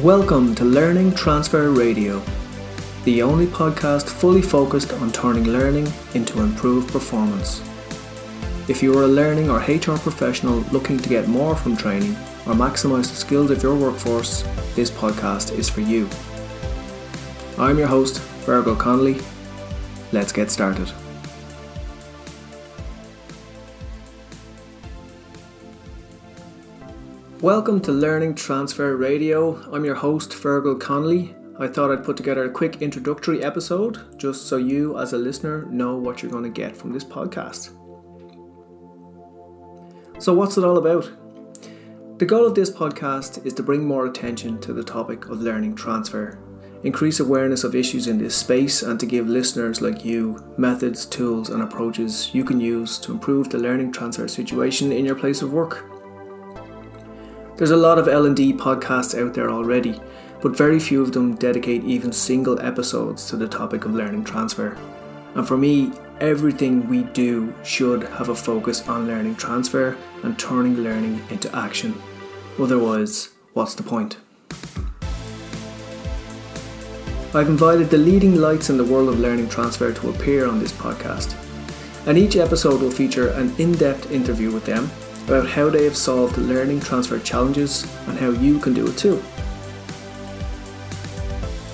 Welcome to Learning Transfer Radio, the only podcast fully focused on turning learning into improved performance. If you are a learning or HR professional looking to get more from training or maximize the skills of your workforce, this podcast is for you. I'm your host, Fergal Connolly. Let's get started. Welcome to Learning Transfer Radio. I'm your host, Fergal Connolly. I thought I'd put together a quick introductory episode just so you, as a listener, know what you're going to get from this podcast. So, what's it all about? The goal of this podcast is to bring more attention to the topic of learning transfer, increase awareness of issues in this space, and to give listeners like you methods, tools, and approaches you can use to improve the learning transfer situation in your place of work. There's a lot of L&D podcasts out there already, but very few of them dedicate even single episodes to the topic of learning transfer. And for me, everything we do should have a focus on learning transfer and turning learning into action. Otherwise, what's the point? I've invited the leading lights in the world of learning transfer to appear on this podcast, and each episode will feature an in depth interview with them about how they have solved learning transfer challenges and how you can do it too.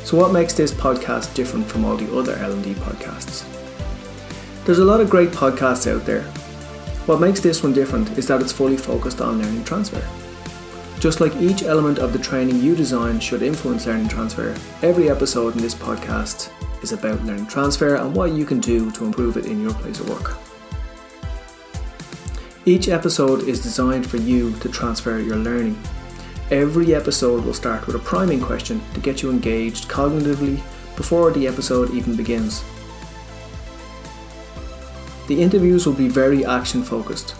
So what makes this podcast different from all the other L&D podcasts? There's a lot of great podcasts out there. What makes this one different is that it's fully focused on learning transfer. Just like each element of the training you design should influence learning transfer, every episode in this podcast is about learning transfer and what you can do to improve it in your place of work. Each episode is designed for you to transfer your learning. Every episode will start with a priming question to get you engaged cognitively before the episode even begins. The interviews will be very action focused.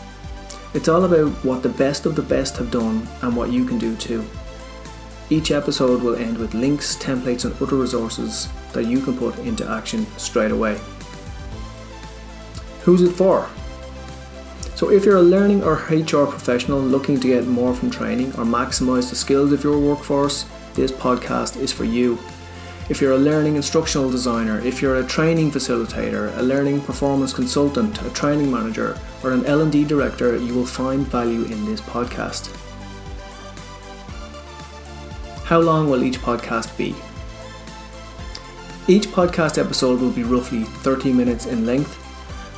It's all about what the best of the best have done and what you can do too. Each episode will end with links, templates, and other resources that you can put into action straight away. Who's it for? So, if you're a learning or HR professional looking to get more from training or maximize the skills of your workforce, this podcast is for you. If you're a learning instructional designer, if you're a training facilitator, a learning performance consultant, a training manager, or an L&D director, you will find value in this podcast. How long will each podcast be? Each podcast episode will be roughly 30 minutes in length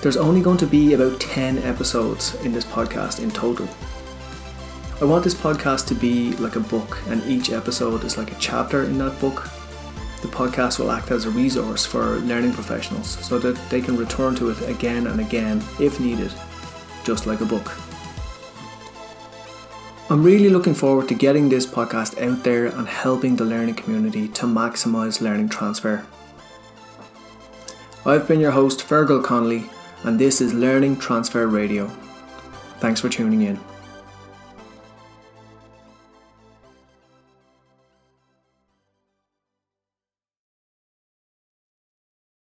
there's only going to be about 10 episodes in this podcast in total. I want this podcast to be like a book, and each episode is like a chapter in that book. The podcast will act as a resource for learning professionals so that they can return to it again and again if needed, just like a book. I'm really looking forward to getting this podcast out there and helping the learning community to maximise learning transfer. I've been your host, Fergal Connolly, and this is Learning Transfer Radio. Thanks for tuning in.